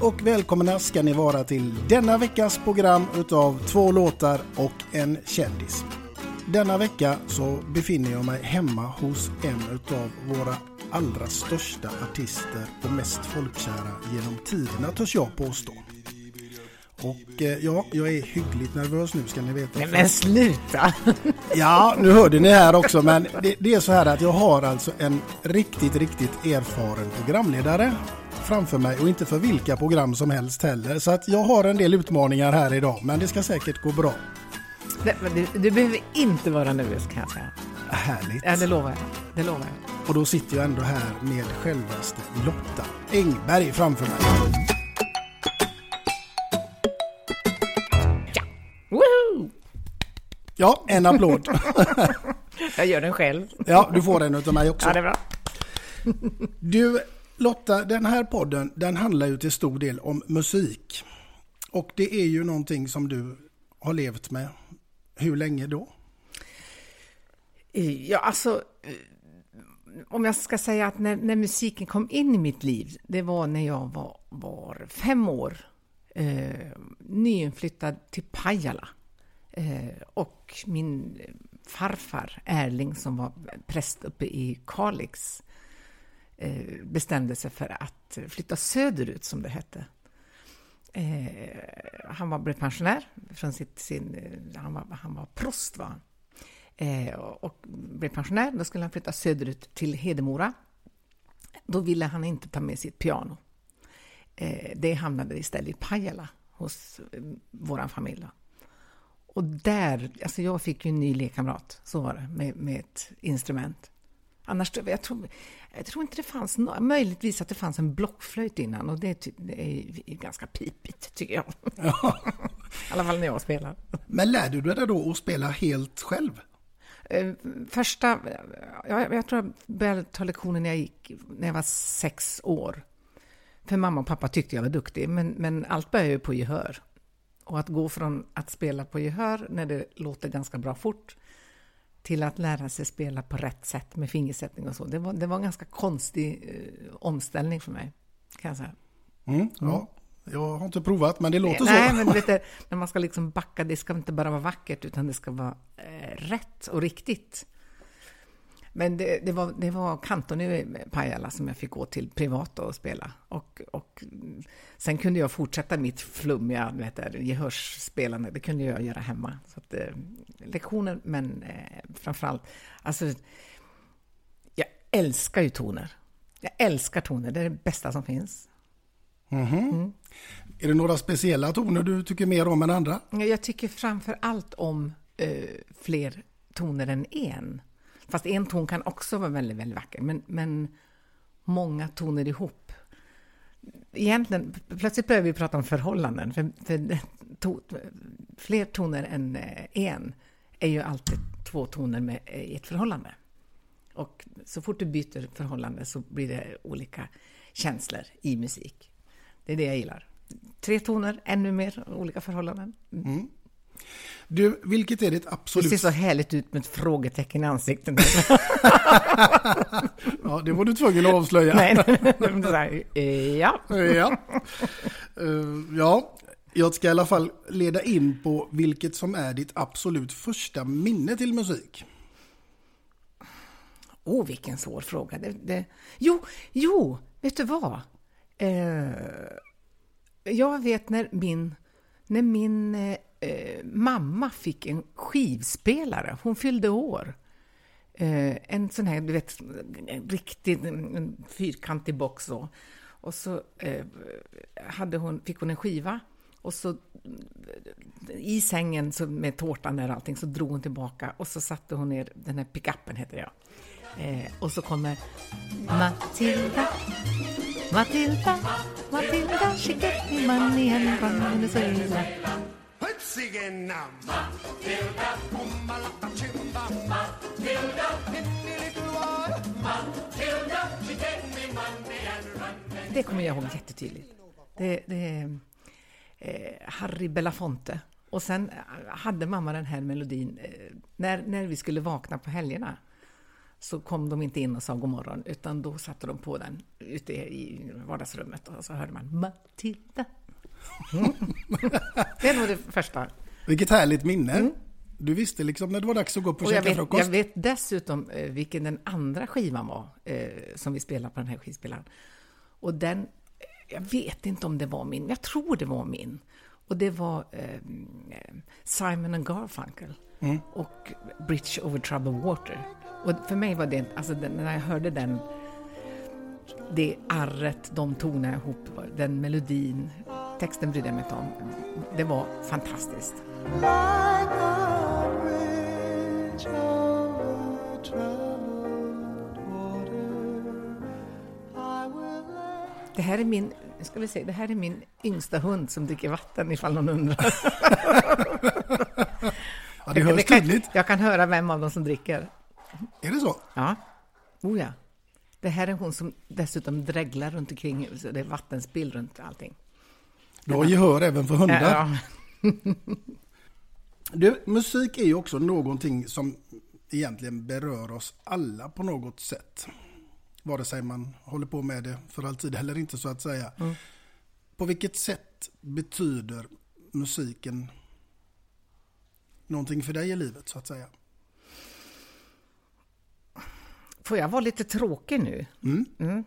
Och välkomna ska ni vara till denna veckas program utav två låtar och en kändis. Denna vecka så befinner jag mig hemma hos en utav våra allra största artister och mest folkkära genom tiderna törs jag påstå. Och eh, ja, jag är hyggligt nervös nu ska ni veta. Nej men sluta! Ja, nu hörde ni här också, men det, det är så här att jag har alltså en riktigt, riktigt erfaren programledare framför mig och inte för vilka program som helst heller. Så att jag har en del utmaningar här idag, men det ska säkert gå bra. Du, du behöver inte vara nervös kan jag säga. Härligt. Ja, det lovar jag. Det lovar jag. Och då sitter jag ändå här med självaste Lotta Engberg framför mig. Woho! Ja, en applåd. Jag gör den själv. Ja, du får en utav mig också. Ja, det är bra. Du, Lotta, den här podden den handlar ju till stor del om musik. Och det är ju någonting som du har levt med. Hur länge då? Eh, ja, alltså, eh, om jag ska säga att när, när musiken kom in i mitt liv, det var när jag var, var fem år, eh, nyinflyttad till Pajala. Eh, och min farfar Erling, som var präst uppe i Kalix, eh, Eh, bestämde sig för att flytta söderut, som det hette. Eh, han var, blev pensionär från sitt, sin, eh, han, var, han var prost var han. Eh, och blev pensionär, då skulle han flytta söderut till Hedemora. Då ville han inte ta med sitt piano. Eh, det hamnade istället i Pajala hos eh, vår familj. Och där, alltså jag fick ju en ny lekkamrat, så var det, med, med ett instrument. Annars, jag tror, jag tror inte det fanns, no möjligtvis att det fanns en blockflöjt innan och det, ty- det är ganska pipigt tycker jag. I alla fall när jag spelar. Men lärde du dig då att spela helt själv? Eh, Första, jag, jag tror jag började ta lektioner när jag, gick, när jag var sex år. För mamma och pappa tyckte jag var duktig, men, men allt börjar ju på gehör. Och att gå från att spela på gehör när det låter ganska bra fort till att lära sig spela på rätt sätt med fingersättning och så. Det var, det var en ganska konstig eh, omställning för mig, kan jag säga. Mm, ja, jag har inte provat, men det låter Nej, så. men du vet, det, när man ska liksom backa, det ska inte bara vara vackert, utan det ska vara eh, rätt och riktigt. Men det, det, var, det var kanton i Pajala som jag fick gå till privat och spela. Och, och sen kunde jag fortsätta mitt flummiga vet du, gehörsspelande, det kunde jag göra hemma. Så att, eh, lektioner, men eh, framförallt, alltså, jag älskar ju toner. Jag älskar toner, det är det bästa som finns. Är det några speciella toner du tycker mer om än andra? Jag tycker framför allt om eh, fler toner än en. Fast en ton kan också vara väldigt, väldigt vacker, men, men många toner ihop. Egentligen, plötsligt börjar vi prata om förhållanden, för, för to, fler toner än eh, en är ju alltid två toner med, eh, i ett förhållande. Och så fort du byter förhållande så blir det olika känslor i musik. Det är det jag gillar. Tre toner, ännu mer olika förhållanden. Mm. Du, vilket är ditt Det absolut... ser så härligt ut med ett frågetecken i ansiktet. Ja, det var du tvungen att avslöja. Nej, här, eh, ja. Ja. Eh, ja, jag ska i alla fall leda in på vilket som är ditt absolut första minne till musik. Åh, oh, vilken svår fråga. Det, det... Jo, jo, vet du vad? Eh, jag vet när min, när min eh, mamma fick en skivspelare. Hon fyllde år. Eh, en sån här, du vet, en riktig en, fyrkantig box så. Och så eh, hade hon, fick hon en skiva och så eh, i sängen så med tårtan där och allting så drog hon tillbaka och så satte hon ner den här pickuppen heter det ja. Eh, och så kommer Matilda, Matilda, Matilda, she get me money and run Venezuela. Det kommer jag ihåg jättetydligt. Det, det är eh, Harry Belafonte. Och sen hade mamma den här melodin. Eh, när, när vi skulle vakna på helgerna så kom de inte in och sa god morgon, utan då satte de på den ute i vardagsrummet och så hörde man Matilda. Mm. det är nog det första. Vilket härligt minne. Du visste liksom när det var dags att gå upp och, Och jag käka vet, frukost. jag vet dessutom eh, vilken den andra skivan var eh, som vi spelade på den här skivspelaren. Och den, eh, jag vet inte om det var min, jag tror det var min. Och det var eh, Simon and Garfunkel och Bridge over troubled water. Och för mig var det, alltså när jag hörde den, det arret, de tonerna ihop, den melodin, texten brydde jag mig inte om. Det var fantastiskt. Det här är min, ska vi se, det här är min yngsta hund som dricker vatten ifall någon undrar. Ja, det hörs tydligt. jag kan höra vem av dem som dricker. Är det så? Ja, oh ja. Det här är hon som dessutom dreglar runt omkring, så det är vattenspill runt allting. Du har gehör även för hundar. Ja, Du, musik är ju också någonting som egentligen berör oss alla på något sätt. Vare sig man håller på med det för alltid eller inte så att säga. På vilket sätt betyder musiken någonting för dig i livet så att säga? Får jag vara lite tråkig nu? Mm.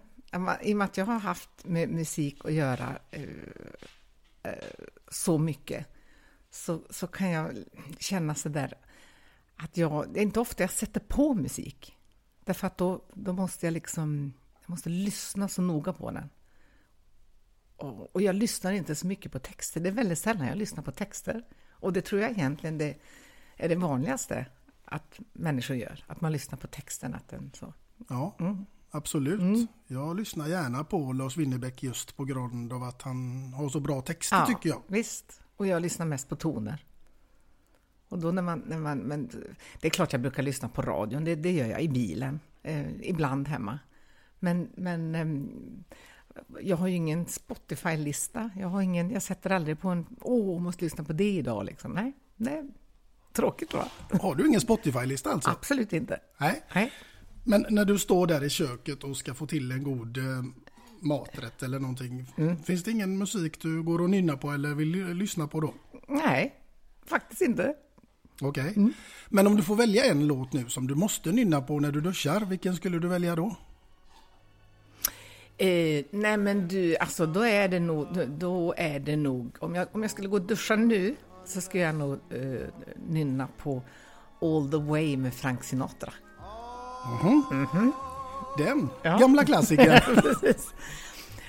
I och med att jag har haft med musik att göra eh, så mycket så, så kan jag känna så där att jag, det är inte ofta jag sätter på musik. Därför att då, då måste jag liksom, jag måste lyssna så noga på den. Och, och jag lyssnar inte så mycket på texter. Det är väldigt sällan jag lyssnar på texter. Och det tror jag egentligen det är det vanligaste att människor gör. Att man lyssnar på texten. Att den så. Ja, absolut. Jag lyssnar gärna på Lars Winnerbäck just på grund av att han har så bra texter tycker jag. Visst. Och jag lyssnar mest på toner. Och då när man, när man, men det är klart jag brukar lyssna på radion, det, det gör jag i bilen, eh, ibland hemma. Men, men eh, jag har ju ingen Spotify-lista, jag, har ingen, jag sätter aldrig på en, åh, måste lyssna på det idag liksom. Nej, nej. tråkigt va? Har du ingen Spotify-lista alltså? Absolut inte. Nej. Nej. Men när du står där i köket och ska få till en god eh, maträtt eller någonting. Finns det ingen musik du går och nynnar på eller vill ly- lyssna på då? Nej, faktiskt inte. Okej. Men om du får välja en låt nu som du måste nynna på när du duschar, vilken skulle du välja då? Eh, nej men du, alltså då är det nog, då är det nog, om jag, om jag skulle gå och duscha nu så skulle jag nog eh, nynna på All the way med Frank Sinatra. Den Ja. gamla klassikern.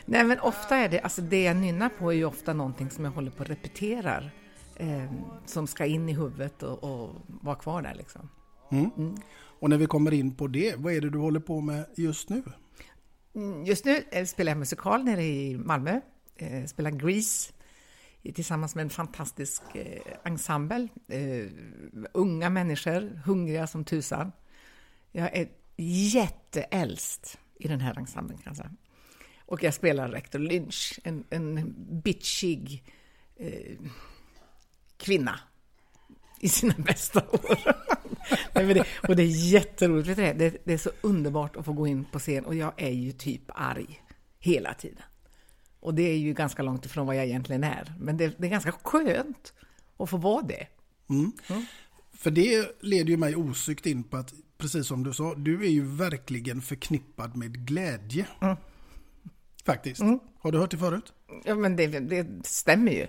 Nej, men ofta är det, alltså det jag nynnar på är ju ofta någonting som jag håller på och repeterar. Eh, som ska in i huvudet och, och vara kvar där liksom. Mm. Och när vi kommer in på det, vad är det du håller på med just nu? Mm, Just nu eh, spelar jag musikal nere i Malmö. Eh, spelar Grease tillsammans med en fantastisk eh, ensemble. Eh, unga människor, hungriga som tusan. Jag är jätteäldst i den här ensemblen kan jag säga. Och jag spelar rektor Lynch, en, en bitchig eh, kvinna i sina bästa år. Nej, men det, och det är jätteroligt. Vet du det? Det, är så underbart att få gå in på scen och jag är ju typ arg hela tiden. Och det är ju ganska långt ifrån vad jag egentligen är. Men det, det är ganska skönt att få vara det. För det leder ju mig osökt in på att, precis som du sa, du är ju verkligen förknippad med glädje. Faktiskt. Har du hört det förut? Ja, men det, det stämmer ju.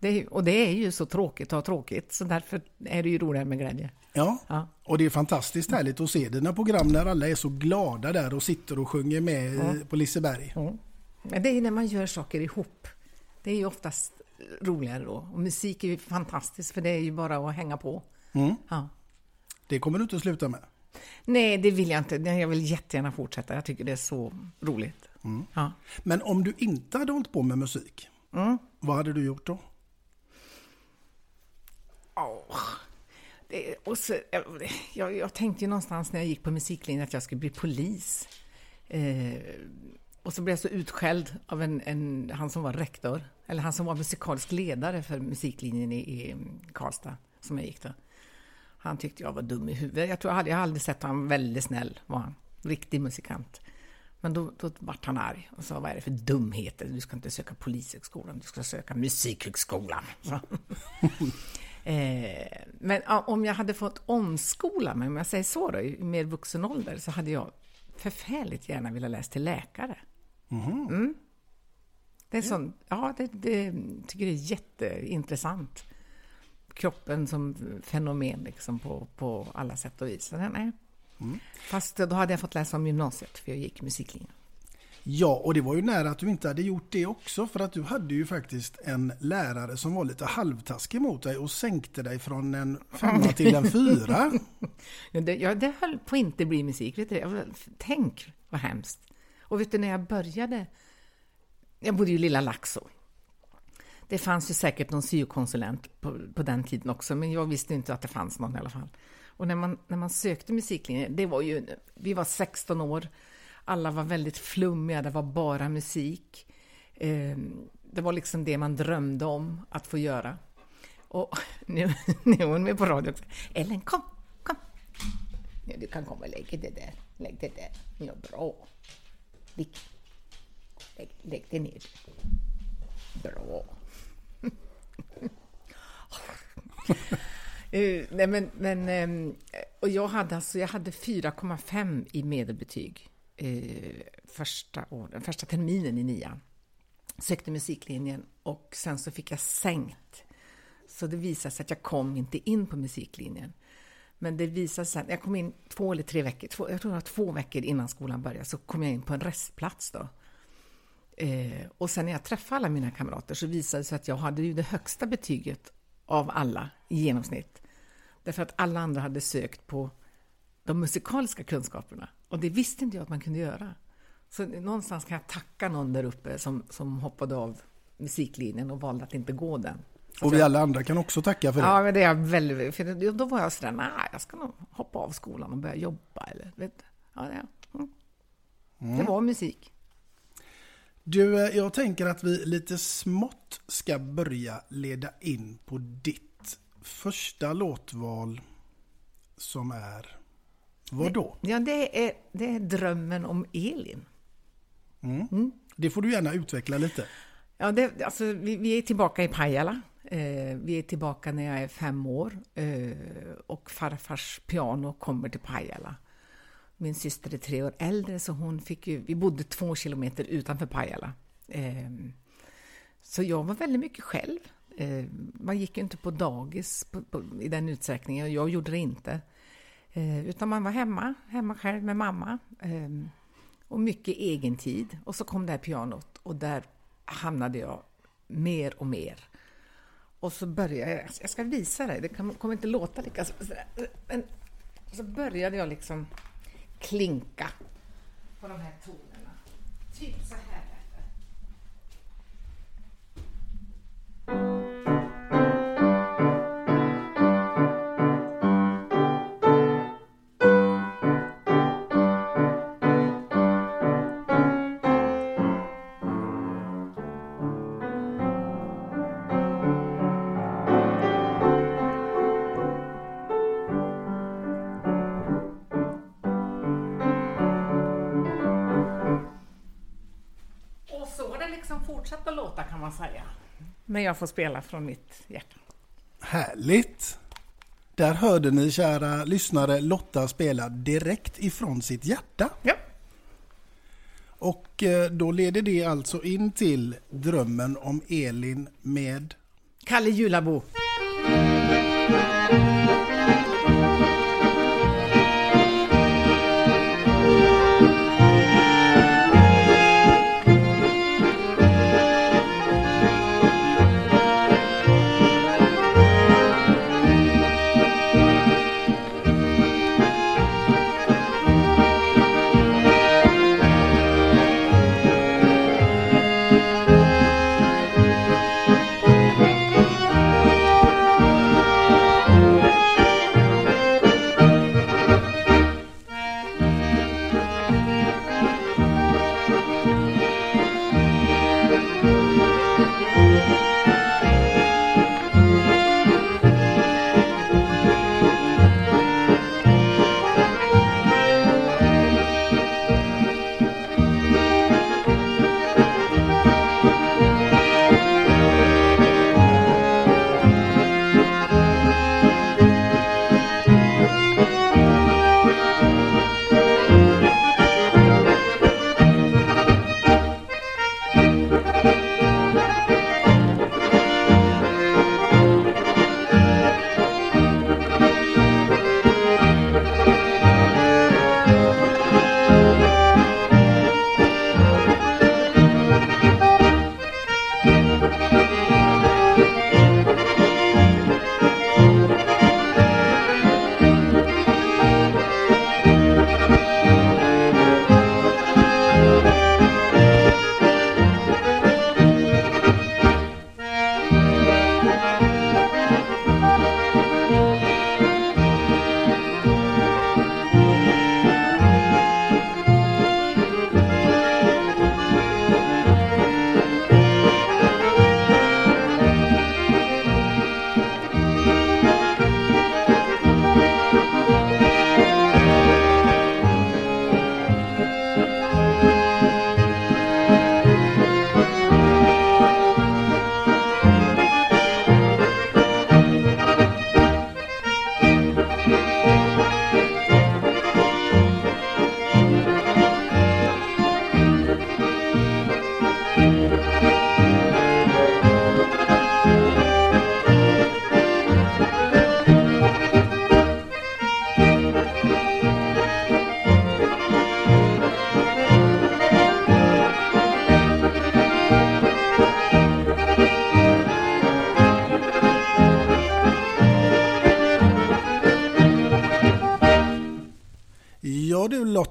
Det och det är ju så tråkigt att ha tråkigt, så därför är det ju roligare med glädje. Ja. Ja. Och det är fantastiskt härligt att se dina program när alla är så glada där och sitter och sjunger med eh, på Liseberg. Men det är när man gör saker ihop. Det är ju oftast roligare då. Och musik är ju fantastiskt, för det är ju bara att hänga på. Ja. Det kommer du inte att sluta med. Nej, det vill jag inte. Jag vill jättegärna fortsätta. Jag tycker det är så roligt. Ja. Men om du inte hade hållit på med musik, vad hade du gjort då? Åh. Det, och så, jag, jag tänkte ju någonstans när jag gick på musiklinjen att jag skulle bli polis. Eh, och så blev jag så utskälld av en, en, han som var rektor, eller han som var musikalisk ledare för musiklinjen i, i Karlstad, som jag gick då. Han tyckte jag var dum i huvudet. Jag tror jag hade, jag aldrig sett honom väldigt snäll, var han. Riktig musikant. Men då, då vart han arg och sa, vad är det för dumheter? Du ska inte söka polishögskolan, du ska söka musikhögskolan. Eh, men ja, om jag hade fått omskola mig, om jag säger så då, i mer vuxen ålder, så hade jag förfärligt gärna velat läsa till läkare. Mm. Det är sån, ja, det, det tycker jag är jätteintressant. Kroppen som fenomen liksom på, på alla sätt och vis. Nej. Fast då hade jag fått läsa om gymnasiet, för jag gick musiklinjen. Ja, och det var ju nära att du inte hade gjort det också för att du hade ju faktiskt en lärare som var lite halvtaskig mot dig och sänkte dig från en femma till en fyra. Ja, det, ja, det höll på att inte bli musik. Vet du? Jag, tänk vad hemskt. Och vet du, när jag började... Jag bodde ju i lilla Laxå. Det fanns ju säkert någon syokonsulent på, på den tiden också, men jag visste inte att det fanns någon i alla fall. Och när man, när man sökte musiklinjen, det var ju... Vi var 16 år, alla var väldigt flummiga, det var bara musik. Eh, det var liksom det man drömde om att få göra. Och nu, nu är hon med på radio också. Ellen, kom, kom! Ja, du kan komma och lägga det där. Lägg det där. Ja, bra. Lägg, lägg, lägg det ner. Bra uh, nej, men, men, um, och jag hade, alltså, jag hade 4,5 i medelbetyg uh, första, år, första terminen i nian. Sökte musiklinjen och sen så fick jag sänkt. Så det visade sig att jag kom inte in på musiklinjen. Men det visade sig att jag kom in två eller tre veckor, två, jag tror det var två veckor innan skolan började, så kom jag in på en restplats då. Eh, och sen när jag träffade alla mina kamrater så visade det sig att jag hade ju det högsta betyget av alla i genomsnitt. Därför att alla andra hade sökt på de musikaliska kunskaperna. Och det visste inte jag att man kunde göra. Så någonstans kan jag tacka någon där uppe som, som hoppade av musiklinjen och valde att inte gå den. Och vi alla andra kan också tacka för det. Ja, men det är jag väldigt... För då var jag sådär, nej, jag ska nog hoppa av skolan och börja jobba. Eller, vet, ja, det, mm. det var musik. Du, eh, jag tänker att vi lite smått ska börja leda in på ditt första låtval som är vad då? Ja, det är, det är drömmen om Elin. Det får du gärna utveckla lite. Ja, det, alltså, vi, vi är tillbaka i Pajala. Eh, vi är tillbaka när jag är fem år eh, och farfars piano kommer till Pajala. Min syster är tre år äldre, så hon fick ju, vi bodde två kilometer utanför Pajala. Ehm, så jag var väldigt mycket själv. Ehm, man gick ju inte på dagis på, på, i den utsträckningen, och jag gjorde det inte. Ehm, utan man var hemma, hemma själv med mamma. Och mycket egen tid. Och så kom det här pianot. Och där hamnade jag mer och mer. Och så började jag, alltså, jag ska visa dig, det kommer inte låta lika... Men så började jag liksom klinka på de här tonerna. Typ så här. Fortsätta låta kan man säga. Men jag får spela från mitt hjärta. Härligt! Där hörde ni kära lyssnare Lotta spela direkt ifrån sitt hjärta. Ja. Och eh, då leder det alltså in till drömmen om Elin med Kalle Julabo.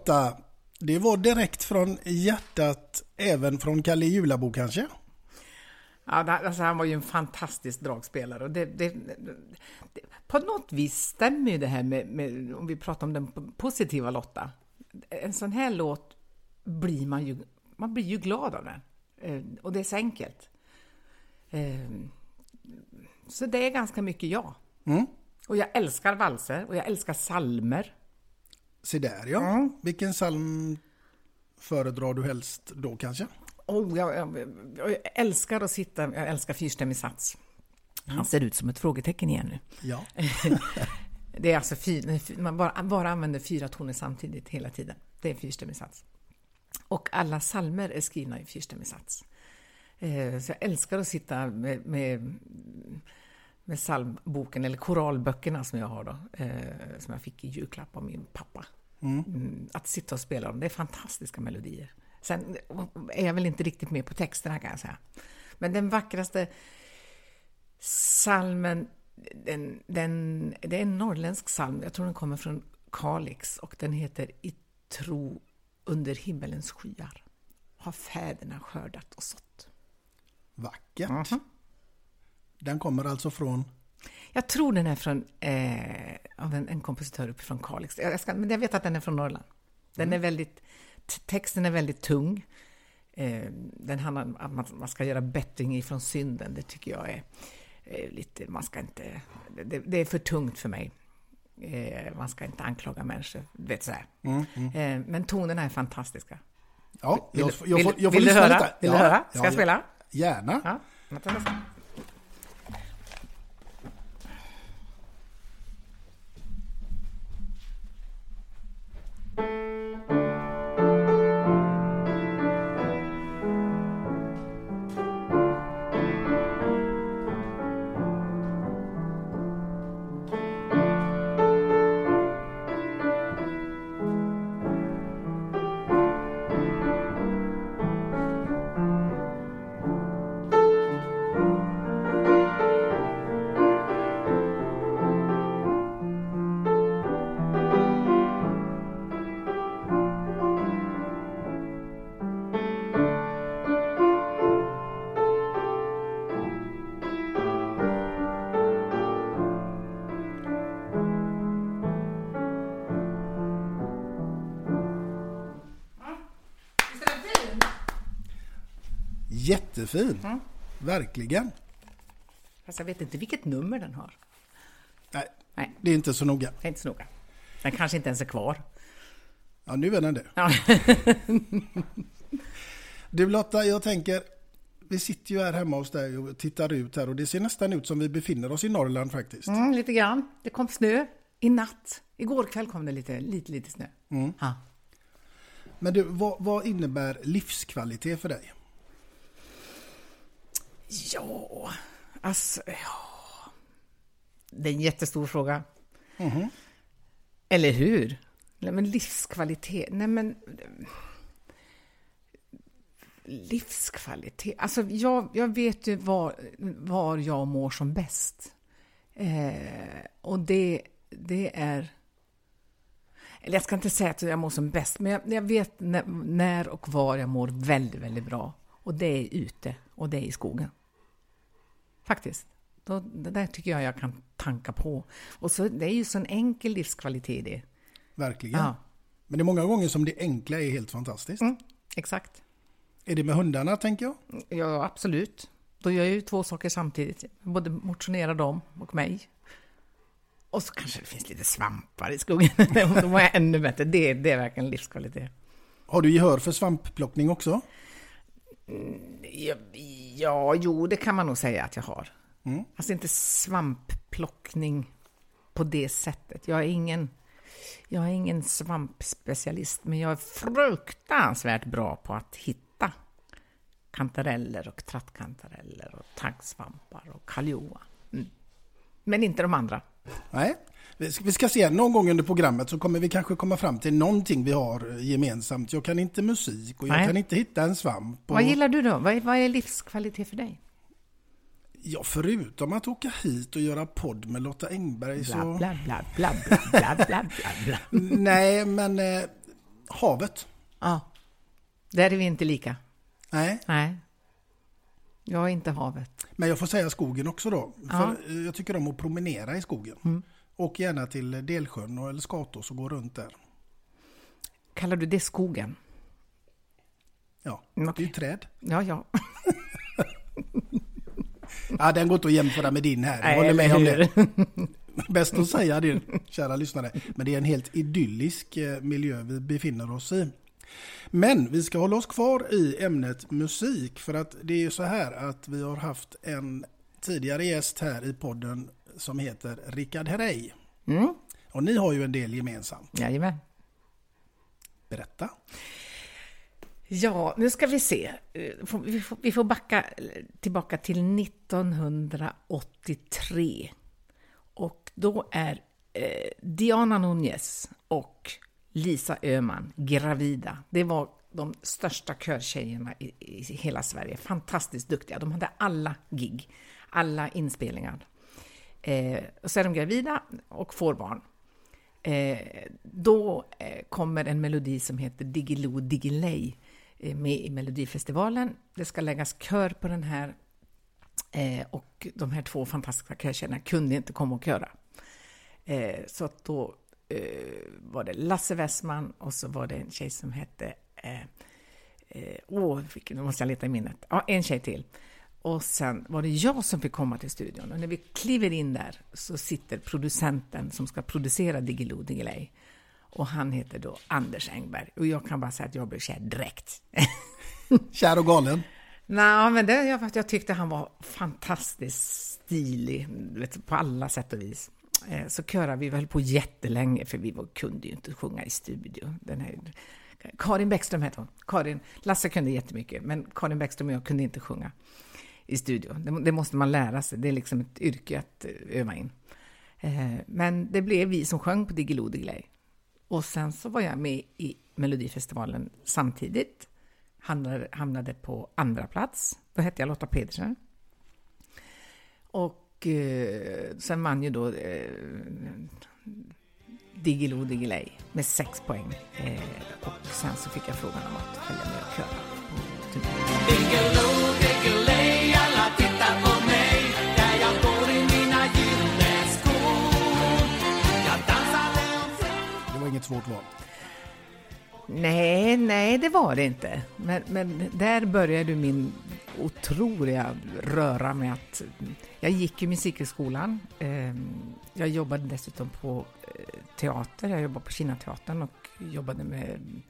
Lotta, det var direkt från hjärtat, även från Kalle Julabo kanske? Ja, alltså han var ju en fantastisk dragspelare. Och det, det, det, på något vis stämmer ju det här med, med, om vi pratar om den positiva Lotta. En sån här låt blir man ju, man blir ju glad av den. Eh, och det är så enkelt. Eh, så det är ganska mycket jag. Mm. Och jag älskar valser och jag älskar salmer. Se där ja. Mm. Vilken psalm föredrar du helst då kanske? Oh, jag, jag, jag älskar att sitta, jag älskar fyrstämmig sats. Han ser ut som ett frågetecken igen nu. Ja. det är alltså fyr, man bara, bara använder fyra toner samtidigt hela tiden. Det är fyrstämmig sats. Och alla salmer är skrivna i fyrstämmig sats. Eh, så jag älskar att sitta med, med med psalmboken, eller koralböckerna som jag har då, eh, som jag fick i julklapp av min pappa. Mm. Mm, att sitta och spela dem, det är fantastiska melodier. Sen är jag väl inte riktigt med på texterna kan jag säga. Men den vackraste salmen, den, den, det är en norrländsk psalm, jag tror den kommer från Kalix och den heter I tro under himmelens skyar har fäderna skördat och sått. Vackert. Mhm. Den kommer alltså från... Jag tror den är från eh, av en, en kompositör uppifrån Kalix. Jag, jag ska, men jag vet att den är från Norrland. Den är väldigt, texten är väldigt tung. Eh, den handlar om att man, man ska göra bättring ifrån synden. Det tycker jag är eh, lite, man ska inte, det, det är för tungt för mig. Eh, man ska inte anklaga människor, vet så här. Eh, men tonerna är fantastiska. Ja, Vill jag, du- jag, vill- får, jag får vill du lyssna höra? lite. Vill du höra? Ska ja, jag spela? Gärna. Ja, Jättefin. Mm. Verkligen. Fast jag vet inte vilket nummer den har. Nej, Nej, det är inte så noga. det är inte så noga. Den kanske inte ens är kvar. Ja, nu är den det. Ja. Du Lotta, jag tänker, vi sitter ju här hemma hos dig och tittar ut här och det ser nästan ut som vi befinner oss i Norrland faktiskt. Mm, lite grann. Det kom snö i natt. Igår kväll kom det lite, lite, lite snö. Ja. Men du, vad, vad innebär livskvalitet för dig? Ja, alltså... Ja. Det är en jättestor fråga. Eller hur? Nej, men livskvalitet... Nej, men... Livskvalitet... Alltså, jag, jag vet ju var, var jag mår som bäst. Eh, och det, det är... Eller jag ska inte säga att jag mår som bäst, men jag, jag vet när, när och var jag mår väldigt, väldigt bra. Och det är ute och det är i skogen. Faktiskt. Då, det där tycker jag jag kan tanka på. Och så, det är ju så en enkel livskvalitet det. Verkligen. Ja, Men det är många gånger som det enkla är helt fantastiskt. mm, exakt. Är det med hundarna tänker jag? Ja, absolut. Då gör jag ju två saker samtidigt. Både motionerar dem och mig. Och så kanske det finns lite svampar i skogen. Då mår jag ännu bättre. Det, det är verkligen livskvalitet. Har du gehör för svampplockning också? Ja, ja, jo, det kan man nog säga att jag har. Alltså inte svampplockning på det sättet. Jag är ingen, jag är ingen svampspecialist, men jag är fruktansvärt bra på att hitta kantareller och trattkantareller och taggsvampar och kaljua. Mm. Men inte de andra. Nej. Vi ska- se, någon gång under programmet så kommer vi kanske komma fram till någonting vi har gemensamt. Jag kan inte musik och jag Nej. kan inte hitta en svamp. Och, Vad gillar du då? Vad är, vad är livskvalitet för dig? ja, förutom att åka hit och göra podd med Lotta Engberg så... bla, bla, bla, bla, bla, bla, bla, bla. Nej, men eh, havet. Ja, där är vi inte lika. Nej, Nej. Jag är inte havet. men jag får säga skogen också då. Ja. För eh, jag tycker om att promenera i skogen. Åk gärna till Delsjön och- eller Skatås och gå runt där. Kallar du det skogen? Ja, Mm, det är ju träd. Ja, ja. Ja, den går inte att jämföra med din här. Jag Nej, håller med om det. Bäst att säga det, kära lyssnare. Men det är en helt idyllisk eh, miljö vi befinner oss i. Men vi ska hålla oss kvar i ämnet musik. För att det är ju så här att vi har haft en tidigare gäst här i podden som heter Rickard Herrey. Mm. Och ni har ju en del gemensamt. Jajamän. Berätta. Ja, nu ska vi se. Eh, Vi får, vi får backa eh, tillbaka till 1983. Och då är eh, Diana Núñez och Lisa Öhman gravida. Det var de största körtjejerna i, i hela Sverige. Fantastiskt duktiga. De hade alla gig, alla inspelningar. Eh, och så är de gravida och får barn. Eh, då eh, kommer en melodi som heter Digilo Diggiley eh, med i Melodifestivalen. Det ska läggas kör på den här eh, och de här två fantastiska körtjejerna kunde inte komma och köra. Eh, så att då eh, var det Lasse Westman och så var det en tjej som hette eh, eh, Åh, oh, nu måste jag leta i minnet. Ja, en tjej till. Och sen var det jag som fick komma till studion. Och när vi kliver in där så sitter producenten som ska producera Diggiloo Diggiley. Och han heter då Anders Engberg. Och jag kan bara säga att jag blev kär direkt. kär och galen? Nej, men det jag, jag tyckte han var fantastiskt stilig vet, på alla sätt och vis. Eh, så körade vi höll på jättelänge, för vi kunde ju inte sjunga i studio. Den här, Karin Bäckström hette hon. Karin, Lasse kunde jättemycket, men Karin Bäckström och jag kunde inte sjunga i studio. Det, det, måste man lära sig, det är liksom ett yrke att eh, öva in. Eh, men det blev vi som sjöng på Diggiloo Diggiley. Och sen så var jag med i Melodifestivalen samtidigt. Hamnade, hamnade på andra plats. Då hette jag Lotta Pedersen. Och eh, sen vann ju då eh, Diggiloo Diggiley med sex poäng. Eh, och sen så fick jag frågan om att följa med och köra på turnén. Inget svårt val. Nej, nej, det var det inte. Men, men där började min otroliga röra med att jag gick i musikhögskolan. Ehm, jag jobbade dessutom på eh, teater. Jag jobbade på Kinateatern och jobbade med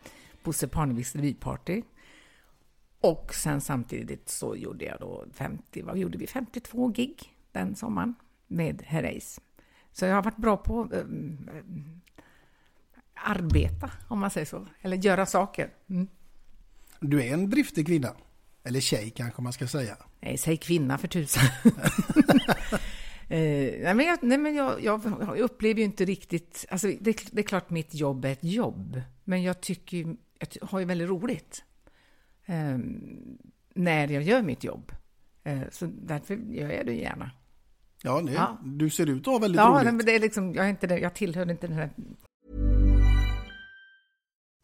Bosse Parneviks revyparty. Och sen samtidigt så gjorde jag då 50, vad gjorde vi, 52 gig den sommaren med Herreys. Så jag har varit bra på ehm, arbeta, om man säger så. Eller göra saker. Mm. Du är en driftig kvinna. Eller tjej kanske man ska säga. Nej, säg kvinna för tusan. eh, nej, men, jag, nej, men jag, jag, upplever ju inte riktigt... Alltså, det, det, är klart mitt jobb är ett jobb, men jag tycker jag har ju väldigt roligt eh, när jag gör mitt jobb. Eh, så därför gör jag det gärna. Ja, det, ja. du ser ut att ha väldigt ja, roligt. Ja, men det är liksom, jag, är inte, jag tillhör inte den här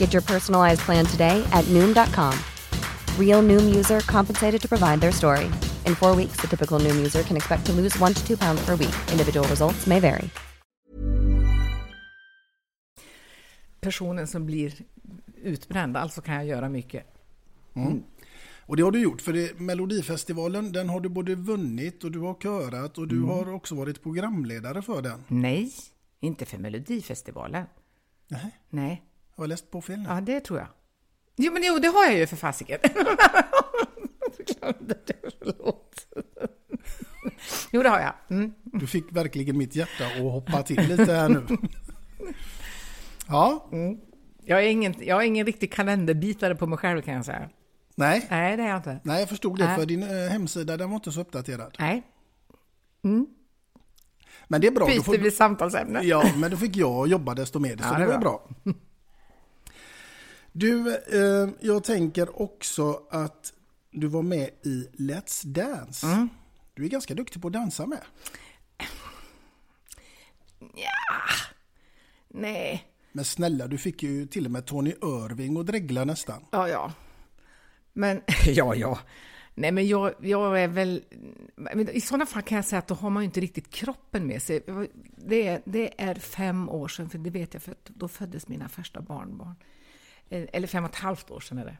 Get your personalized plan today at Noom.com. Real Noom user compensated to provide their story. In four weeks, the typical Noom user can expect to lose one to two pounds per week. Individual results may vary. Personen som blir utbränd, alltså kan jag göra mycket. Mm. Och det har du gjort, för det, Melodifestivalen den har du både vunnit och du har körat och du Mm. har också varit programledare för den. Nej, inte för Melodifestivalen. Nej, Nej. Jag har läst på fel nu. Ja, det tror jag. Jo, men jo, det har jag ju för fasiken. Jag förlåt. Jo, det har jag. Mm. Du fick verkligen mitt hjärta att hoppa till lite här nu. Ja, Jag, är ingen, jag är ingen riktig kalenderbitare på mig själv kan jag säga. nej. Nej, det är jag inte. Nej, jag förstod det, Nej. för din eh, hemsida den var inte så uppdaterad. Nej, Men det är bra. byter vi samtalsämne. Ja, men då fick jag jobba desto mer, så Ja, det det var bra. Du, eh, jag tänker också att du var med i Let's Dance. Mm. Du är ganska duktig på att dansa med. Nej. Men snälla, du fick ju till och med Tony Irving och dregla nästan. Ja, ja. Men, ja, ja. Nej, men jag, jag är väl... I sådana fall kan jag säga att då har man ju inte riktigt kroppen med sig. Det är, det är fem år sedan, för det vet jag, för då föddes mina första barnbarn. Eh, eller fem och ett halvt år sedan är det.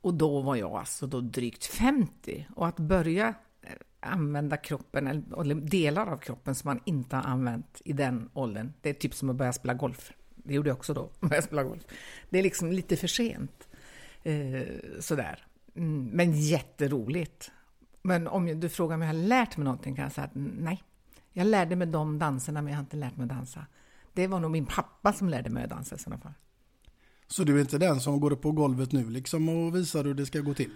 Och då var jag alltså då drygt 50. Och att börja eh, använda kroppen, eller eller delar av kroppen som man inte har använt i den åldern, det är typ som att börja spela golf. Det gjorde jag också då, börja spela golf. Det är liksom lite för sent. Eh, sådär. Mm, men jätteroligt. Men om du frågar om jag har lärt mig någonting kan jag säga att nej. Jag lärde mig de danserna, men jag har inte lärt mig att dansa. Det var nog min pappa som lärde mig att dansa i sådana fall. Så du är inte den som går upp på golvet nu liksom och visar hur det ska gå till?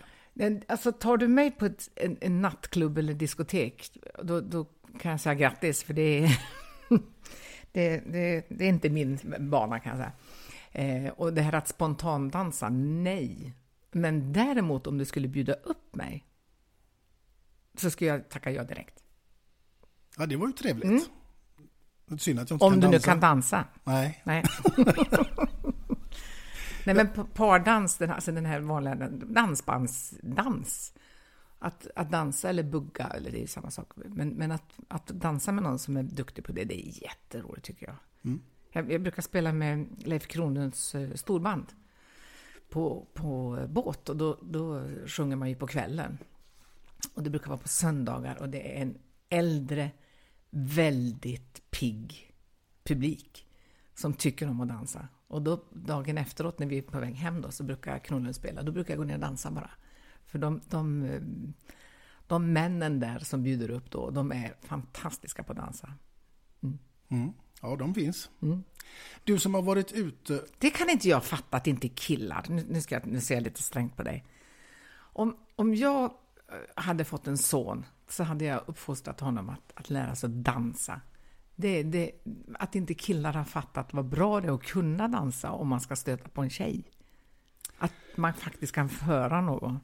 Alltså, tar du mig på ett, en, en nattklubb eller diskotek, då, då kan jag säga grattis, för det är, det, det, det är inte min bana kan jag säga. Eh, och det här att spontandansa, nej. Men däremot om du skulle bjuda upp mig, så skulle jag tacka ja direkt. Ja, det var ju trevligt. Synd att jag inte Mm. Om kan du nu kan dansa. Nej. Nej. Nej, men pa- pardans, den, alltså den här vanliga dansbandsdans. Att, att dansa eller bugga, eller det är samma sak. Men, men att, att dansa med någon som är duktig på det, det är jätteroligt tycker jag. Jag, jag brukar spela med Leif Kronlunds eh, storband på, på båt och då, då sjunger man ju på kvällen. Och det brukar vara på söndagar och det är en äldre, väldigt pigg publik som tycker om att dansa. Och då dagen efteråt när vi är på väg hem då så brukar Kronlund spela, då brukar jag gå ner och dansa bara. För de, de, de männen där som bjuder upp då, de är fantastiska på att dansa. Mm. Ja, de finns. Mm. Du som har varit ute, Det kan inte jag fatta att det inte är killar. Nu, nu, ska jag, nu ser jag lite strängt på dig. Om, om jag eh, hade fått en son så hade jag uppfostrat honom att, att lära sig att dansa. Det, det, att inte killar har fattat vad bra det är att kunna dansa om man ska stöta på en tjej. Att man faktiskt kan föra någon.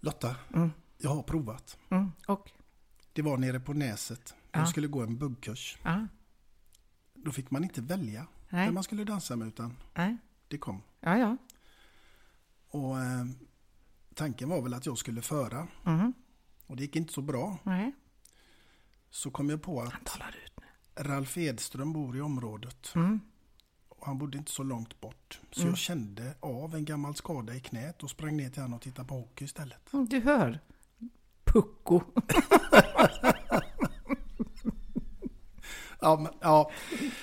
Lotta, jag har provat. Mm, och? Det var nere på Näset. Ja. Jag skulle gå en buggkurs. Ja, Då fick man inte välja Nej. vem man skulle dansa med utan nej, det kom. ja, ja. Och eh, tanken var väl att jag skulle föra. Mhm. Och det gick inte så bra. Nej. Så kom jag på att Han talar ut nu. Ralf Edström bor i området. Mm. Och han bodde inte så långt bort. Så jag kände av en gammal skada i knät och sprang ner till honom och tittade på hockey istället. Mm, Du hör. Pucko. Ja, men, ja.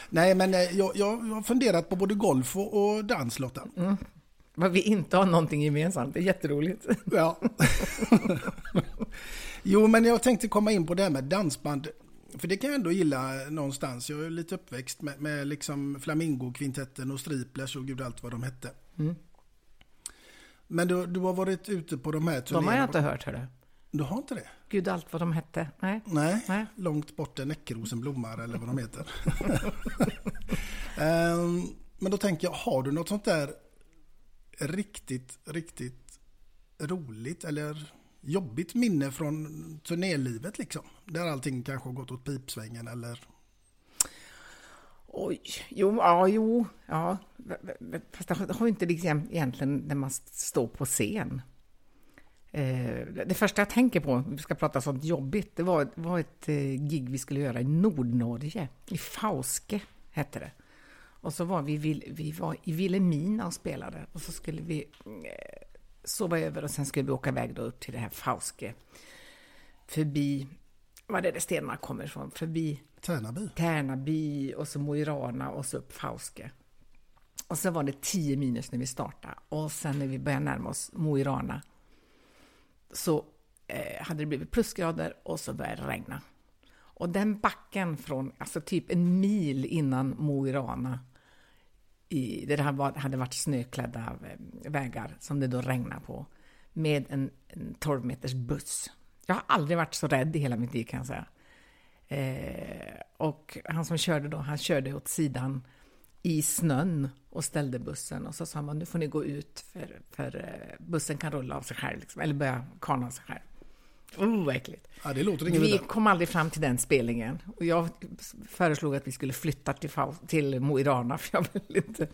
Nej, men eh, jag, jag har funderat på både golf och, och dans, Lotta. Vad vi inte har någonting gemensamt. Det är jätteroligt. Ja. jo, men jag tänkte komma in på det här med dansband. För det kan jag ändå gilla någonstans. Jag är lite uppväxt med, med liksom Flamingo-kvintetten och Striplers och gud allt vad de hette. Men du, du har varit ute på de här De har jag turnéerna. inte hört, hörru. Du har inte det? Gud, allt vad de hette. Nej. Nej, Nej. långt bort är Näckrosen blommar eller vad de heter. Ehm, men då tänker jag, har du något sånt där riktigt, riktigt roligt eller jobbigt minne från turnélivet liksom? Där allting kanske har gått åt pipsvängen eller? Oj, jo, ja, jo, ja. Fast det har ju inte liksom egentligen när man står på scen. Eh, det första jag tänker på, vi ska prata sånt jobbigt, det var, var ett eh, gig vi skulle göra i Nordnorge, i Fauske hette det. Och så var vi, vi var i Vilhelmina och spelade och så skulle vi eh, sova över och sen skulle vi åka iväg då upp till det här Fauske. Förbi, var är det stenarna kommer ifrån? Förbi Tärnaby. Tärnaby och så Mo i Rana och så upp Fauske. Och så var det 10 minus när vi startade och sen när vi började närma oss Mo i Rana så eh, hade det blivit plusgrader och så började det regna. Och den backen från, alltså typ en mil innan Mo i Rana, i, där det hade varit snöklädda eh, vägar som det då regnade på, med en, en 12 meters buss. Jag har aldrig varit så rädd i hela mitt liv kan jag säga. Eh, och han som körde då, han körde åt sidan i snön och ställde bussen och så sa man nu får ni gå ut för, för eh, bussen kan rulla av sig själv, liksom, eller börja kana av sig själv. Oh, äckligt. Ja, det låter vi vidare. kom aldrig fram till den spelningen. Och jag föreslog att vi skulle flytta till, till Mo i Rana, för jag vill inte...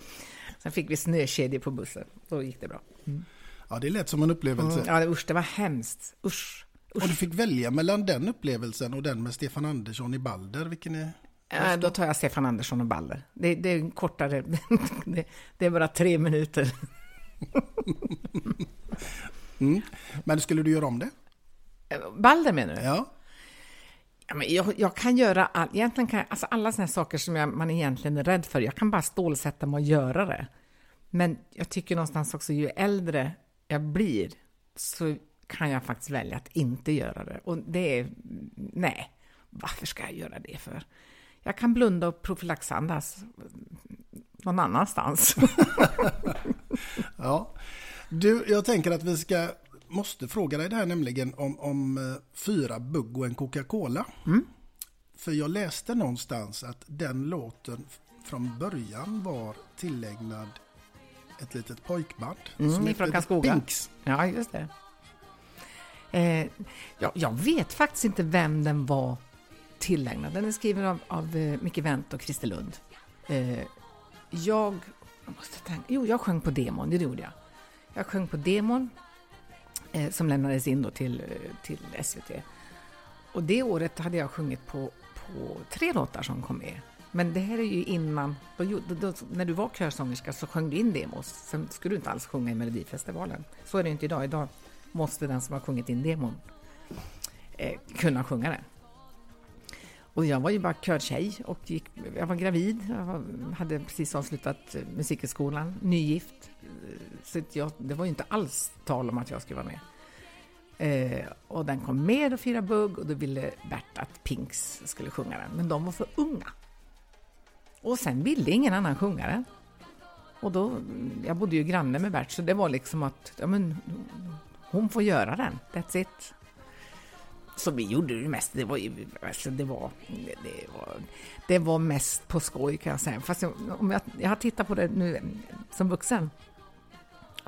Sen fick vi snökedjor på bussen. Då gick det bra. Mm. Ja, det lät som en upplevelse. Mm, ja, usch, det var hemskt. Usch. Usch. Och du fick välja mellan den upplevelsen och den med Stefan Andersson i Balder. Vilken är... Äh, då tar jag Stefan Andersson och Balder. Det, det är kortare. det, det, är bara tre minuter. mm. Men skulle du göra om det? Balder menar du? Ja. ja men jag, jag kan göra all, egentligen kan, alltså alla sådana saker som jag, man egentligen är rädd för. Jag kan bara stålsätta mig och göra det. Men jag tycker någonstans också, ju äldre jag blir, så kan jag faktiskt välja att inte göra det. Och det är, nej, varför ska jag göra det för? Jag kan blunda och profylaxandas någon annanstans. ja. Du, jag tänker att vi ska, måste fråga dig det här nämligen om, om eh, fyra bugg och en Coca-Cola. Mm. För jag läste någonstans att den låten från början var tillägnad ett litet pojkband. Mm, som från Karlskoga. Ja, just det. Eh, ja, jag vet faktiskt inte vem den var tillägnad. Den är skriven av, av uh, Micke Wendt och Christer Lund. Eh, jag, jag måste tänka, jo, jag sjöng på demon, det gjorde jag. Jag sjöng på demon eh, som lämnades in då till, eh, till SVT. Och det året hade jag sjungit på, på tre låtar som kom med. Men det här är ju innan, då, då, då, när du var körsångerska så sjöng du in demos. Sen skulle du inte alls sjunga i Melodifestivalen. Så är det inte idag. Idag måste den som har sjungit in demon eh, kunna sjunga den. Och jag var ju bara körtjej och gick, jag var gravid, jag var, hade precis avslutat eh, musikhögskolan, nygift. Så jag, det var ju inte alls tal om att jag skulle vara med. Eh, och den kom med och firade bugg och då ville Bert att Pinks skulle sjunga den, men de var för unga. Och sen ville ingen annan sjunga den. Och då, jag bodde ju granne med Bert, så det var liksom att, ja men, hon får göra den, that's it. Så vi gjorde det mest, det var alltså det var, det var, det var mest på skoj kan jag säga. Fast jag, om jag, jag har tittat på det nu eh, som vuxen,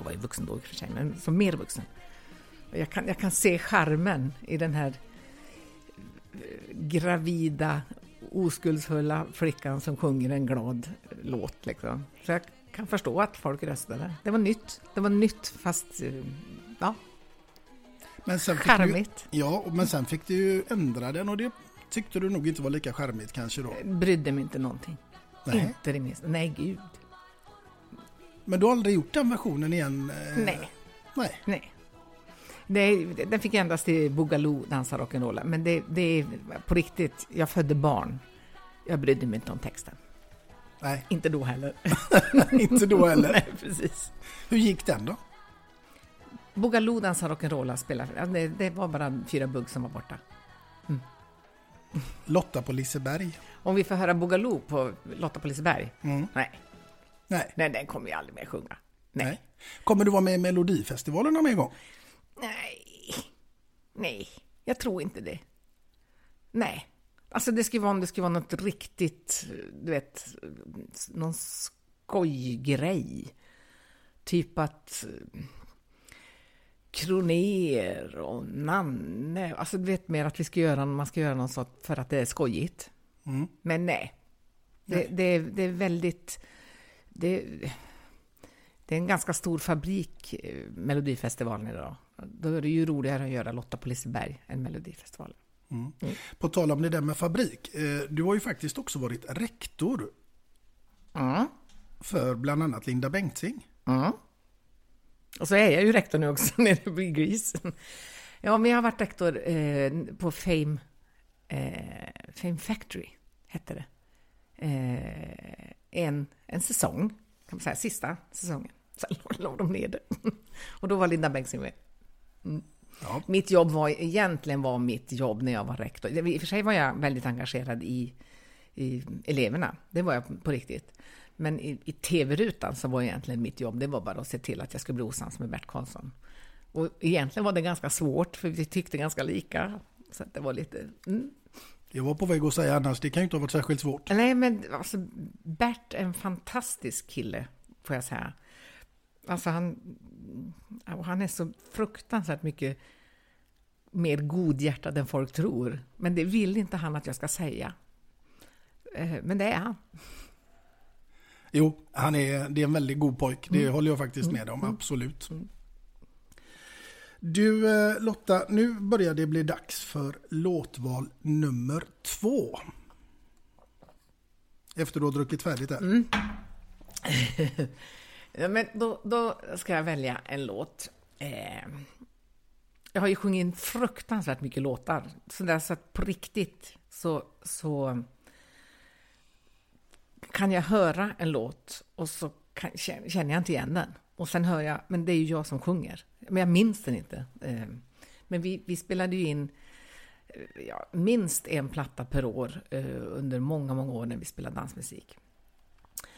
jag var ju vuxen då i och för sig, men som mer vuxen. Jag kan, jag kan se charmen i den här gravida, oskuldsfulla flickan som sjunger en glad låt. Liksom. Så jag kan förstå att folk röstade. Det var nytt. Det var nytt, fast ja, men sen charmigt. Du, ja, men sen fick du ju ändra den och det tyckte du nog inte var lika charmigt kanske då? Brydde mig inte någonting. Nej. Inte det minsta. Nej, gud. Men du har aldrig gjort den versionen igen? Eh? Nej. Nej. Nej. Det, den fick endast till Boogaloo, dansa rock'n'roll. Men det, det är på riktigt, jag födde barn. Jag brydde mig inte om texten. Nej. Inte då heller. inte då heller. Nej, precis. Hur gick den då? Boogaloo dansar rock'n'roll spelar. Det, det var bara fyra bugg som var borta. Mm. Lotta på Liseberg. Om vi får höra Boogaloo på Lotta på Liseberg? Mm. Nej. Nej. Nej, den kommer vi aldrig mer sjunga. Nej. Nej. Kommer du vara med i Melodifestivalen någon gång? Nej. Nej, jag tror inte det. Nej. Alltså det skulle vara om det skulle vara något riktigt, du vet, någon skojgrej. Typ att Kroner och Nanne. Alltså du vet mer att vi ska göra, man ska göra något sånt för att det är skojigt. Mm. Men nej. Det, det, det är väldigt... Det, det är en ganska stor fabrik, eh, Melodifestivalen idag. Då är det ju roligare att göra Lotta på Liseberg än Melodifestivalen. Mm. På tal om det där med fabrik. eh, Du har ju faktiskt också varit rektor Mm. för bland annat Linda Bengtzing. Mm. Och så är jag ju rektor nu också nere i Grease. Ja, men jag har varit rektor eh, på Fame, eh, Fame Factory, hette det. Eh, en, en säsong, kan man säga, sista säsongen. Sen låg de ner det. Och då var Linda Bengtzing med. Mm. Ja. Mitt jobb var egentligen var mitt jobb när jag var rektor. I och för sig var jag väldigt engagerad i, i eleverna. Det var jag på riktigt. Men i, i tv-rutan så var egentligen mitt jobb, det var bara att se till att jag skulle bli osams med Bert Karlsson. Och egentligen var det ganska svårt, för vi tyckte ganska lika. Så det var lite... Mm. Jag var på väg att säga annars, det kan ju inte ha varit särskilt svårt. Nej, men alltså, Bert är en fantastisk kille, får jag säga. Alltså han, han är så fruktansvärt mycket mer godhjärtad än folk tror. Men det vill inte han att jag ska säga. Eh, Men det är han. Jo, han är, det är en väldigt god pojk. Det Mm. håller jag faktiskt med om, absolut. Du eh, Lotta, nu börjar det bli dags för låtval nummer två. Efter du har druckit färdigt där. Mm. Ja, men då, då ska jag välja en låt. Eh, jag har ju sjungit in fruktansvärt mycket låtar. Så, där, så att på riktigt så, så kan jag höra en låt och så kan, känner jag inte igen den. Och sen hör jag, men det är ju jag som sjunger. Men jag minns den inte. Eh, men vi, vi spelade ju in eh, ja, minst en platta per år eh, under många, många år när vi spelade dansmusik.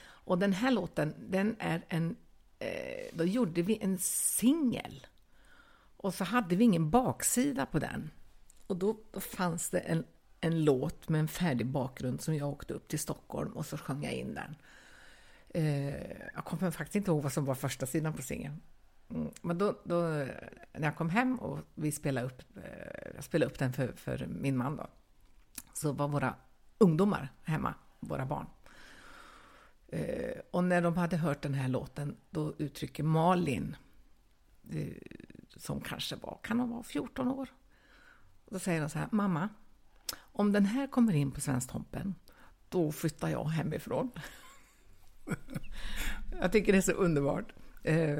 Och den här låten, den är en... Då gjorde vi en singel. Och så hade vi ingen baksida på den. Och då, då fanns det en, en låt med en färdig bakgrund som jag åkte upp till Stockholm och så sjöng jag in den. Eh, jag kommer faktiskt inte ihåg vad som var första sidan på singeln. Mm, men då, då, när jag kom hem och vi spelade upp, eh, jag spelade upp den för, för min man då, så var våra ungdomar hemma, våra barn. Eh, och när de hade hört den här låten, då uttrycker Malin, eh, som kanske var, kan hon vara 14 år? Då säger hon så här, mamma, om den här kommer in på Svensktoppen, då flyttar jag hemifrån. jag tycker det är så underbart. Eh,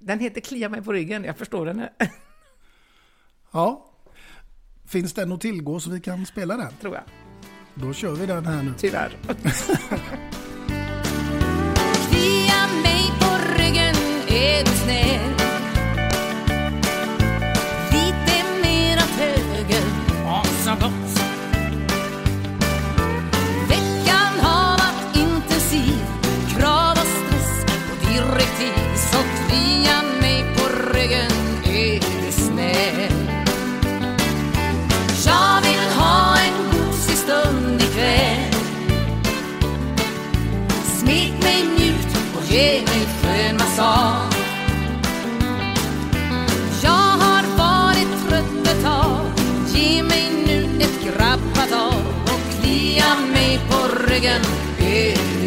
den heter Klia mig på ryggen, jag förstår den. Ja. Finns den att tillgå så vi kan spela den? Tror jag. Då kör vi den här nu. Tyvärr. Klia mig på ryggen, är du snäll Lite mera höger, ja så gott Klia mig på ryggen, är du snäll. Jag vill ha en gosig stund ikväll. Smek mig mjukt och ge mig skön massage Jag har varit trött ett tag. Ge mig nu ett grabbtag och klia mig på ryggen Är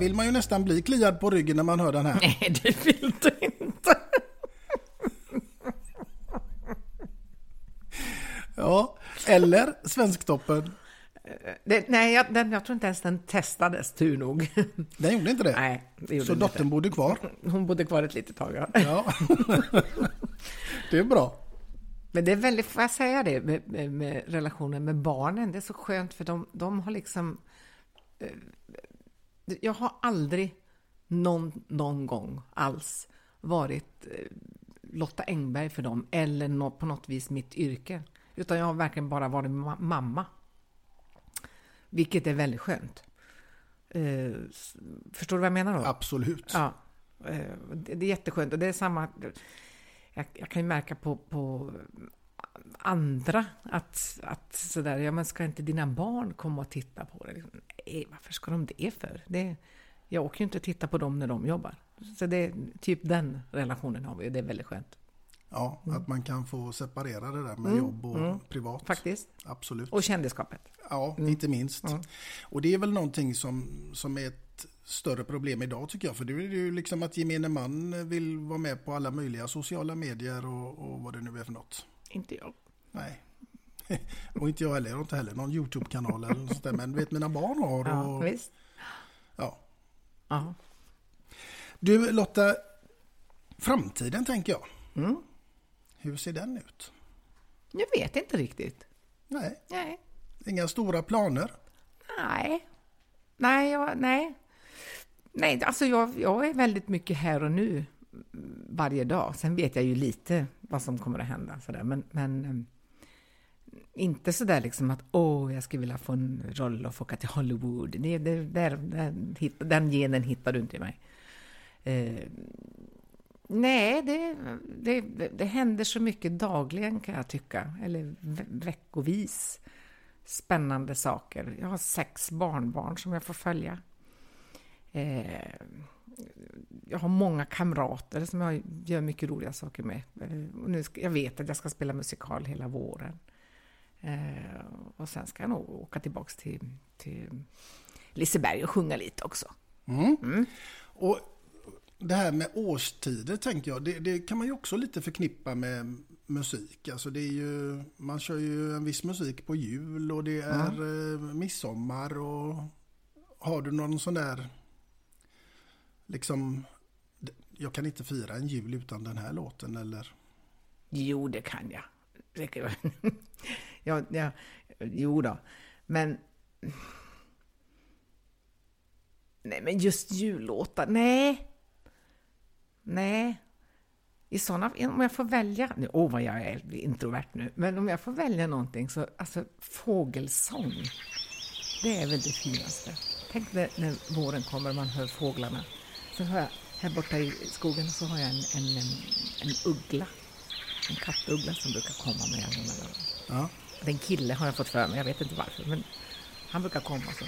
vill man ju nästan bli kliad på ryggen när man hör den här. Nej, det vill du inte. Ja, eller Svensktoppen. Det, nej, jag, den, jag tror inte ens den testades, tur nog. Den gjorde inte det? Nej, det gjorde Så den dottern inte. bodde kvar? Hon bodde kvar ett litet tag, ja. Ja. det är bra. Men det är väldigt, får jag säga det, med, med, med relationen med barnen, det är så skönt för de, de har liksom... Jag har aldrig någon, någon gång alls varit eh, Lotta Engberg för dem, eller på något vis mitt yrke. Utan jag har verkligen bara varit ma- mamma. Vilket är väldigt skönt. Eh, förstår du vad jag menar då? Absolut. Ja, eh, det, det är jätteskönt. Och det är samma... Jag, jag kan ju märka på, på andra att, att sådär, ja men ska inte dina barn komma och titta på det? Liksom, Nej, varför ska de det för? Det, jag åker ju inte och tittar på dem när de jobbar. Så det typ den relationen har vi och det är väldigt skönt. Ja, att man kan få separera det där med Mm, jobb och mm. privat. Faktiskt. Absolut. Och kändisskapet. Ja, Mm. inte minst. Mm. Och det är väl någonting som, som är ett större problem idag tycker jag. För det är ju liksom att gemene man vill vara med på alla möjliga sociala medier och, och vad det nu är för något. Inte jag. Nej. och inte jag heller. Jag har inte heller någon YouTube-kanal eller något sånt där. Men vet mina barn har. Ja, Och, visst. ja. Ja. Du Lotta, framtiden tänker jag. Mm. Hur ser den ut? Jag vet inte riktigt. Nej, Nej. inga stora planer. Nej. Nej, jag, nej. Nej, alltså jag, jag är väldigt mycket här och nu varje dag. Sen vet jag ju lite vad som kommer att hända. Sådär. Men, men eh, inte sådär liksom att åh, jag skulle vilja få en roll och få åka till Hollywood. Det, det, där, den, den genen hittar du inte i mig. Eh, nej, det, det, det, händer så mycket dagligen kan jag tycka. Eller veckovis spännande saker. Jag har sex barnbarn som jag får följa. Eh, jag har många kamrater som jag gör mycket roliga saker med. Eh, och nu ska, jag vet att jag ska spela musikal hela våren. Eh, och sen ska jag nog åka tillbaks till, till Liseberg och sjunga lite också. Mm. Och det här med årstider tänker jag, det, det kan man ju också lite förknippa med musik. Alltså det är ju, man kör ju en viss musik på jul och det är eh, midsommar och har du någon sån där liksom jag kan inte fira en jul utan den här låten eller? Jo, det kan jag. Det kan jag. ja, ja, jo då. Men... Nej, men just jullåtar, nej. Nej. I såna, om jag får välja, nu, åh vad jag är introvert nu, men om jag får välja någonting så, alltså fågelsång, det är väl det finaste. Tänk när, när våren kommer och man hör fåglarna. Sen har jag, här borta i skogen så har jag en, en, en, en uggla, en kattuggla som brukar komma med jämna mellanrum. Ja. Det är en kille har jag fått för mig, jag vet inte varför, men han brukar komma så.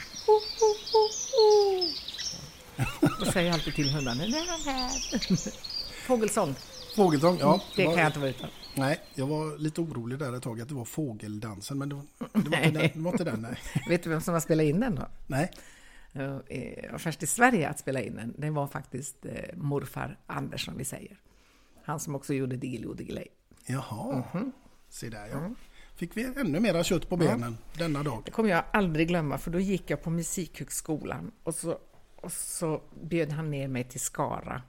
Och säger alltid till hundarna, nu är han här. Fågelsång. Fågelsång, ja. Det kan jag inte vara utan. Nej, jag var lite orolig där ett tag att det var fågeldansen, men det var, det var, inte, den, det var inte den. Nej. Vet du vem som har spelat in den då? nej. Jag var först i Sverige att spela in den. Det var faktiskt eh, morfar Anders som vi säger. Han som också gjorde Diggiloo Diggiley. Jaha, Mhm. se där ja. Fick vi ännu mera kött på benen denna dag. Det kommer jag aldrig glömma, för då gick jag på Musikhögskolan och så, och så bjöd han ner mig till Skara.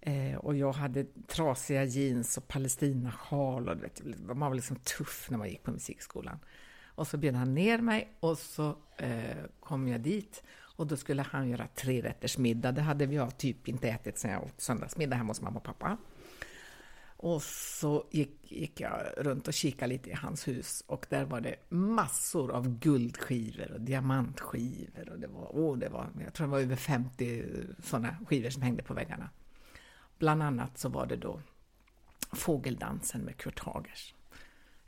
Eh, och jag hade trasiga jeans och palestinasjal och vet, man var liksom tuff när man gick på musikskolan. Och så bjöd han ner mig och så eh, kom jag dit och då skulle han göra tre rätters middag. Det hade jag typ inte ätit sedan jag åt söndagsmiddag hemma hos mamma och pappa. Och så gick, gick jag runt och kikade lite i hans hus och där var det massor av guldskivor och diamantskivor. Och det var, oh, det var, jag tror det var över 50 sådana skivor som hängde på väggarna. Bland annat så var det då Fågeldansen med Kurt Hagers.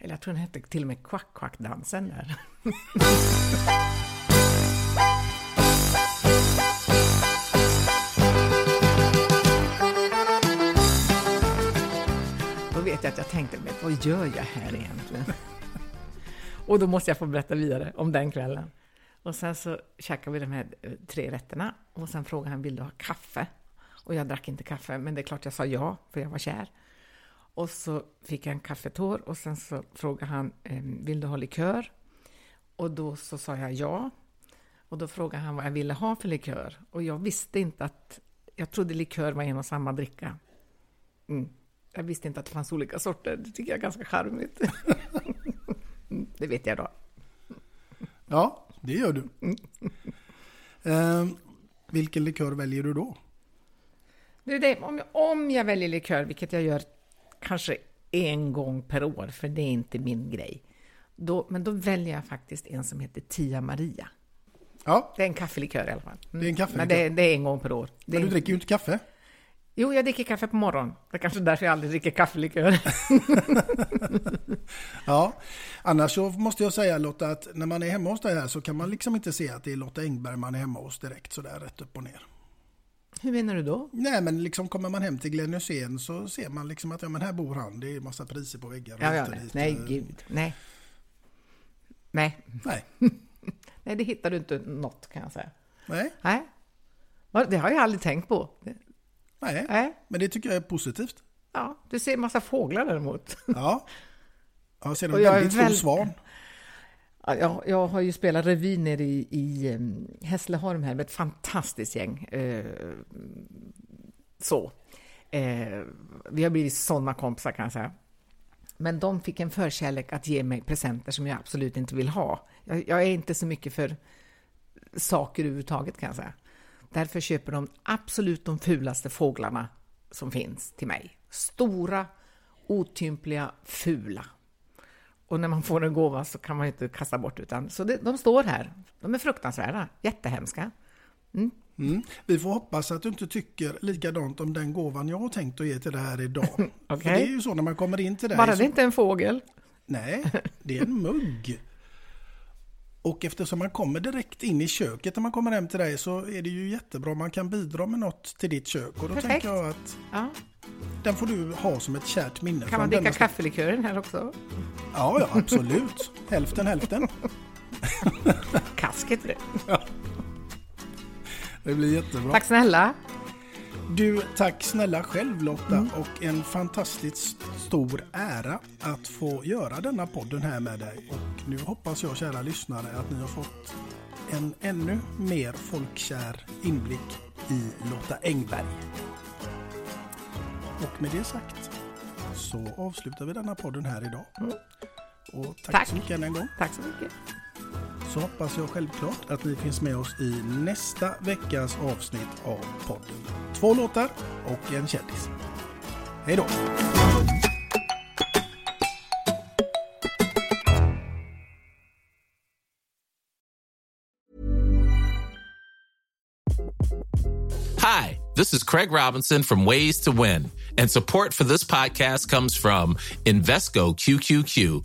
Eller jag tror den hette till och med Kvack Kvack-dansen där. Då vet jag att jag tänkte, men vad gör jag här egentligen? Och då måste jag få berätta vidare om den kvällen. Och sen så käkade vi de här eh, tre rätterna och sen frågade han, vill du ha kaffe? Och jag drack inte kaffe, men det är klart jag sa ja, för jag var kär. Och så fick jag en kaffetår och sen så frågade han, ehm, vill du ha likör? Och då så sa jag ja. Och då frågade han vad jag ville ha för likör. Och jag visste inte att, jag trodde likör var en och samma dricka. Mm. Jag visste inte att det fanns olika sorter. Det tycker jag är ganska charmigt. Mm, det vet jag då. Ja, det gör du. Eh, vilken likör väljer du då? Det är det, om, jag, om jag väljer likör, vilket jag gör kanske en gång per år, för det är inte min grej, då, men då väljer jag faktiskt en som heter Tia Maria. Ja, Det är en kaffelikör i alla fall. Mm. Det är en kaffelikör. Men det, är- det är en gång per år. Det men är, du dricker ju inte kaffe. Jo, jag dricker kaffe på morgonen. Det är kanske därför jag aldrig dricker kaffelikör. Ja, annars så måste jag säga Lotta att när man är hemma hos dig här så kan man liksom inte se att det är Lotta Engberg man är hemma hos direkt sådär rätt upp och ner. Hur menar du då? Nej men liksom kommer man hem till Glenn Hysén så ser man liksom att ja men här bor han, det är massa priser på väggar. Ja, ja, och nej, nej, gud. Nej. Nej. Nej, Nej, det hittar du inte något kan jag säga. nej, Nej. Det har jag aldrig tänkt på. nej. Nej. Men det tycker jag är positivt. Ja, du ser massa fåglar däremot. Ja. Jag ser en Och är väldigt stor svan. Jag, jag har ju spelat revy nere i, i ehm, Hässleholm här med ett fantastiskt gäng. Eh, så. Eh, vi har blivit sådana kompisar kan jag säga. Men de fick en förkärlek att ge mig presenter som jag absolut inte vill ha. Jag, jag är inte så mycket för saker överhuvudtaget kan jag säga. Därför köper de absolut de fulaste fåglarna som finns till mig. Stora, otympliga, fula. Och när man får en gåva så kan man inte kasta bort utan så det, de står här. De är fruktansvärda, jättehemska. Mm. Vi får hoppas att du inte tycker likadant om den gåvan jag har tänkt att ge till dig här idag. För Okej. det är ju så när man kommer in till dig. Bara så... det inte är en fågel. Nej, det är en mugg. Och eftersom man kommer direkt in i köket när man kommer hem till dig så är det ju jättebra om man kan bidra med något till ditt kök. Och då Perfekt. tänker jag att Ja. den får du ha som ett kärt minne. Kan man dricka denna- kaffelikören här också? Ja, ja, absolut. hälften, hälften. Kasket du. Det blir jättebra. Tack snälla. Du, tack snälla själv Lotta och en fantastiskt stor ära att få göra denna podden här med dig. Och nu hoppas jag kära lyssnare att ni har fått en ännu mer folkkär inblick i Lotta Engberg. Och med det sagt så avslutar vi denna podden här idag. Och tack, Tack. så mycket än en gång. Tack så mycket. Så hoppas jag självklart att ni finns med oss i nästa veckas avsnitt av podden. Två låtar och en kändis. Hej då! Hi, this is Craig Robinson from Ways to Win, and support for this podcast comes from Invesco QQQ,